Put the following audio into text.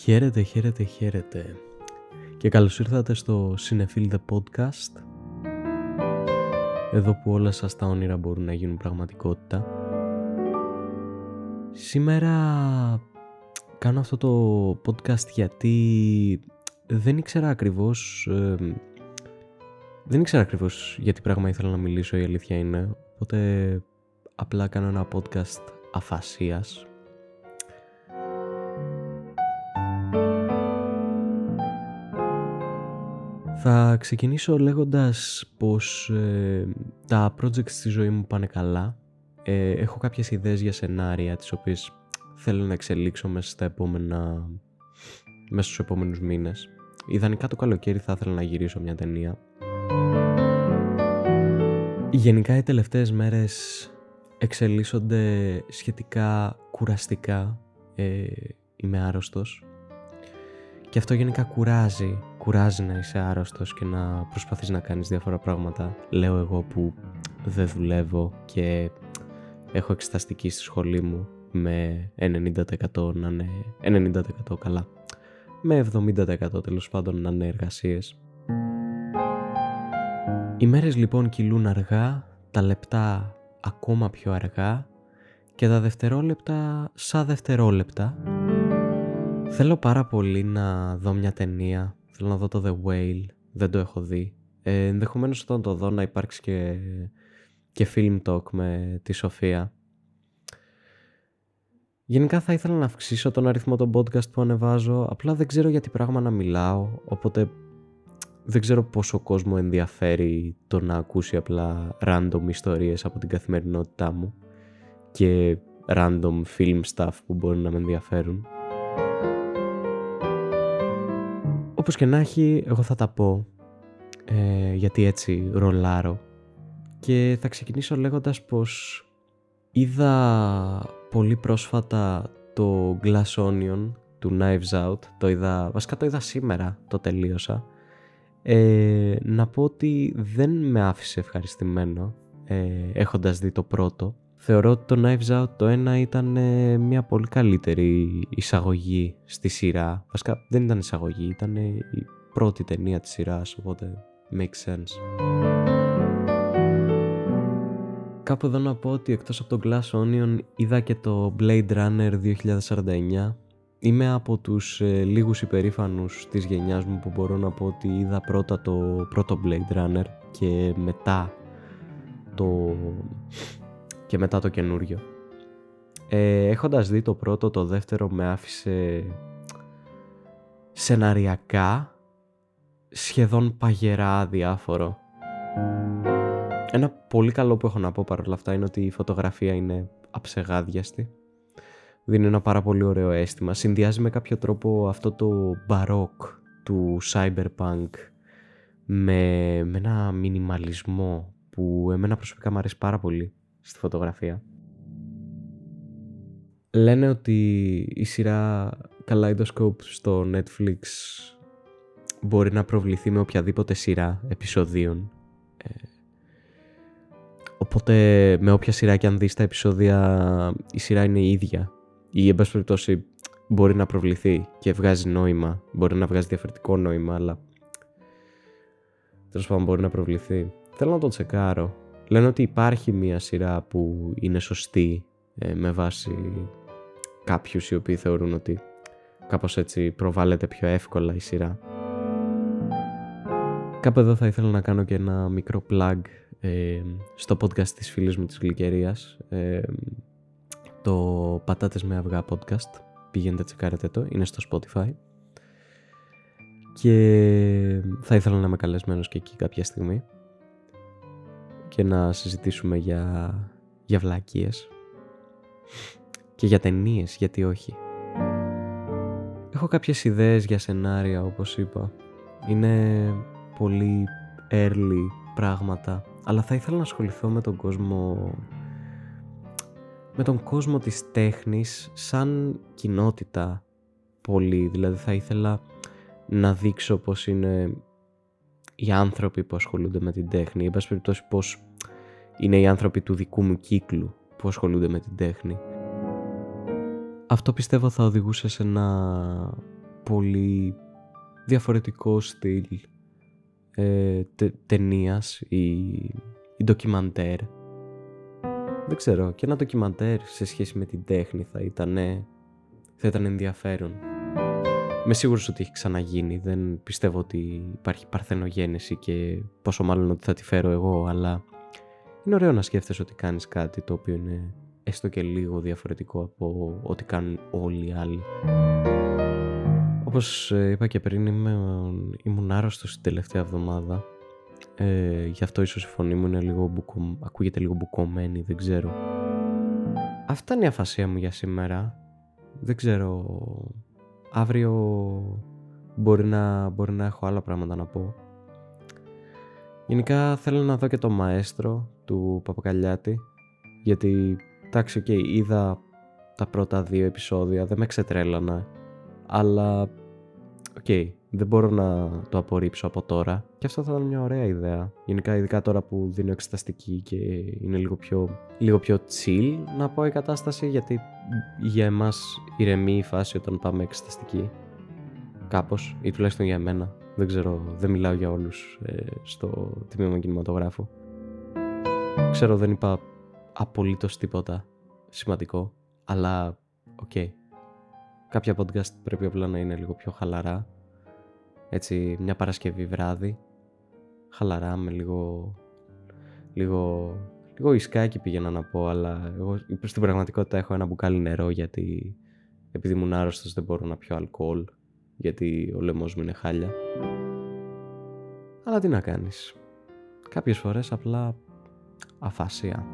Χαίρετε, χαίρετε, χαίρετε. Και καλώς ήρθατε στο Cinefield The Podcast. Εδώ που όλα σας τα όνειρα μπορούν να γίνουν πραγματικότητα. Σήμερα κάνω αυτό το podcast γιατί δεν ήξερα ακριβώς... Ε, δεν ήξερα ακριβώς γιατί πράγμα ήθελα να μιλήσω η αλήθεια είναι. Οπότε απλά κάνω ένα podcast αφασίας Θα ξεκινήσω λέγοντας πως ε, τα projects στη ζωή μου πάνε καλά. Ε, έχω κάποιες ιδέες για σενάρια τις οποίες θέλω να εξελίξω μέσα στα επόμενα... μέσα στους επόμενους μήνες. Ιδανικά το καλοκαίρι θα ήθελα να γυρίσω μια ταινία. Γενικά οι τελευταίες μέρες εξελίσσονται σχετικά κουραστικά. Ε, είμαι άρρωστος. Και αυτό γενικά κουράζει κουράζει να είσαι άρρωστος και να προσπαθείς να κάνεις διάφορα πράγματα. Λέω εγώ που δεν δουλεύω και έχω εξεταστική στη σχολή μου με 90% να είναι 90% καλά. Με 70% τέλος πάντων να είναι εργασίες. Οι μέρες λοιπόν κυλούν αργά, τα λεπτά ακόμα πιο αργά και τα δευτερόλεπτα σαν δευτερόλεπτα. Θέλω πάρα πολύ να δω μια ταινία Θέλω να δω το The Whale, δεν το έχω δει. Ε, ενδεχομένως όταν το δω να υπάρξει και, και film talk με τη Σοφία. Γενικά θα ήθελα να αυξήσω τον αριθμό των podcast που ανεβάζω, απλά δεν ξέρω για τι πράγμα να μιλάω, οπότε δεν ξέρω πόσο κόσμο ενδιαφέρει το να ακούσει απλά random ιστορίες από την καθημερινότητά μου και random film stuff που μπορεί να με ενδιαφέρουν. Όπως και να έχει, εγώ θα τα πω, ε, γιατί έτσι ρολάρω. Και θα ξεκινήσω λέγοντας πως είδα πολύ πρόσφατα το Glass Onion του Knives Out. Το είδα, βασικά το είδα σήμερα, το τελείωσα. Ε, να πω ότι δεν με άφησε ευχαριστημένο ε, έχοντας δει το πρώτο. Θεωρώ ότι το Knives Out το ένα ήταν ε, μια πολύ καλύτερη εισαγωγή στη σειρά. Βασικά δεν ήταν εισαγωγή, ήταν η πρώτη ταινία της σειράς, οπότε makes sense. Κάπου εδώ να πω ότι εκτός από το Glass Onion είδα και το Blade Runner 2049. Είμαι από τους ε, λίγους υπερήφανους της γενιάς μου που μπορώ να πω ότι είδα πρώτα το πρώτο Blade Runner και μετά το και μετά το καινούριο. Ε, έχοντας δει το πρώτο, το δεύτερο με άφησε σεναριακά σχεδόν παγερά διάφορο. Ένα πολύ καλό που έχω να πω παρόλα αυτά είναι ότι η φωτογραφία είναι αψεγάδιαστη. Δίνει ένα πάρα πολύ ωραίο αίσθημα. Συνδυάζει με κάποιο τρόπο αυτό το μπαρόκ του cyberpunk με, με ένα μινιμαλισμό που εμένα προσωπικά μου αρέσει πάρα πολύ στη φωτογραφία. Λένε ότι η σειρά Kaleidoscope στο Netflix μπορεί να προβληθεί με οποιαδήποτε σειρά επεισοδίων. Ε, οπότε με όποια σειρά και αν δεις τα επεισόδια η σειρά είναι η ίδια. Ή εν πάση περιπτώσει μπορεί να προβληθεί και βγάζει νόημα. Μπορεί να βγάζει διαφορετικό νόημα αλλά τέλος πάντων μπορεί να προβληθεί. Θέλω να το τσεκάρω λένε ότι υπάρχει μία σειρά που είναι σωστή ε, με βάση κάποιους οι οποίοι θεωρούν ότι κάπως έτσι προβάλλεται πιο εύκολα η σειρά. Κάπου εδώ θα ήθελα να κάνω και ένα μικρό plug ε, στο podcast της φίλης μου της Γλυκερίας ε, το Πατάτες με Αυγά podcast πηγαίνετε τσεκάρετε το, είναι στο Spotify. Και θα ήθελα να είμαι καλεσμένος και εκεί κάποια στιγμή και να συζητήσουμε για, για βλακίες και για ταινίες, γιατί όχι. Έχω κάποιες ιδέες για σενάρια όπως είπα. Είναι πολύ early πράγματα, αλλά θα ήθελα να ασχοληθώ με τον κόσμο με τον κόσμο της τέχνης σαν κοινότητα πολύ. Δηλαδή θα ήθελα να δείξω πως είναι οι άνθρωποι που ασχολούνται με την τέχνη, εν πάση περιπτώσει πώς είναι οι άνθρωποι του δικού μου κύκλου που ασχολούνται με την τέχνη. Αυτό πιστεύω θα οδηγούσε σε ένα πολύ διαφορετικό στυλ ε, τε, ταινίας ή, ή ντοκιμαντέρ. Δεν ξέρω, και ένα ντοκιμαντέρ σε σχέση με την τέχνη θα ήταν, θα ήταν ενδιαφέρον. Με σίγουρος ότι έχει ξαναγίνει, δεν πιστεύω ότι υπάρχει παρθενογένεση και πόσο μάλλον ότι θα τη φέρω εγώ, αλλά είναι ωραίο να σκέφτεσαι ότι κάνεις κάτι το οποίο είναι έστω και λίγο διαφορετικό από ό,τι κάνουν όλοι οι άλλοι. Όπως ε, είπα και πριν είμαι, ήμουν άρρωστος την τελευταία εβδομάδα ε, γι' αυτό ίσως η φωνή μου είναι λίγο μπουκο, ακούγεται λίγο μπουκωμένη, δεν ξέρω. Αυτά είναι η αφασία μου για σήμερα. Δεν ξέρω. Αύριο μπορεί να, μπορεί να έχω άλλα πράγματα να πω. Γενικά θέλω να δω και το Μαέστρο του Παπακαλιάτη γιατί εντάξει okay, είδα τα πρώτα δύο επεισόδια δεν με ξετρέλαναν αλλά okay, δεν μπορώ να το απορρίψω από τώρα και αυτό θα ήταν μια ωραία ιδέα γενικά ειδικά τώρα που δίνω εξεταστική και είναι λίγο πιο, λίγο πιο chill να πω η κατάσταση γιατί για εμάς ηρεμεί η φάση όταν πάμε εξεταστική κάπως ή τουλάχιστον για εμένα δεν ξέρω, δεν μιλάω για όλους ε, στο τμήμα κινηματογράφου. Ξέρω δεν είπα απολύτως τίποτα σημαντικό, αλλά okay. Κάποια podcast πρέπει απλά να είναι λίγο πιο χαλαρά. Έτσι, μια Παρασκευή βράδυ. Χαλαρά, με λίγο... Λίγο... Λίγο ουισκάκι πήγαινα να πω, αλλά εγώ στην πραγματικότητα έχω ένα μπουκάλι νερό γιατί επειδή ήμουν άρρωστος δεν μπορώ να πιω αλκοόλ γιατί ο λαιμός μου είναι χάλια. Αλλά τι να κάνεις. Κάποιες φορές απλά αφασία.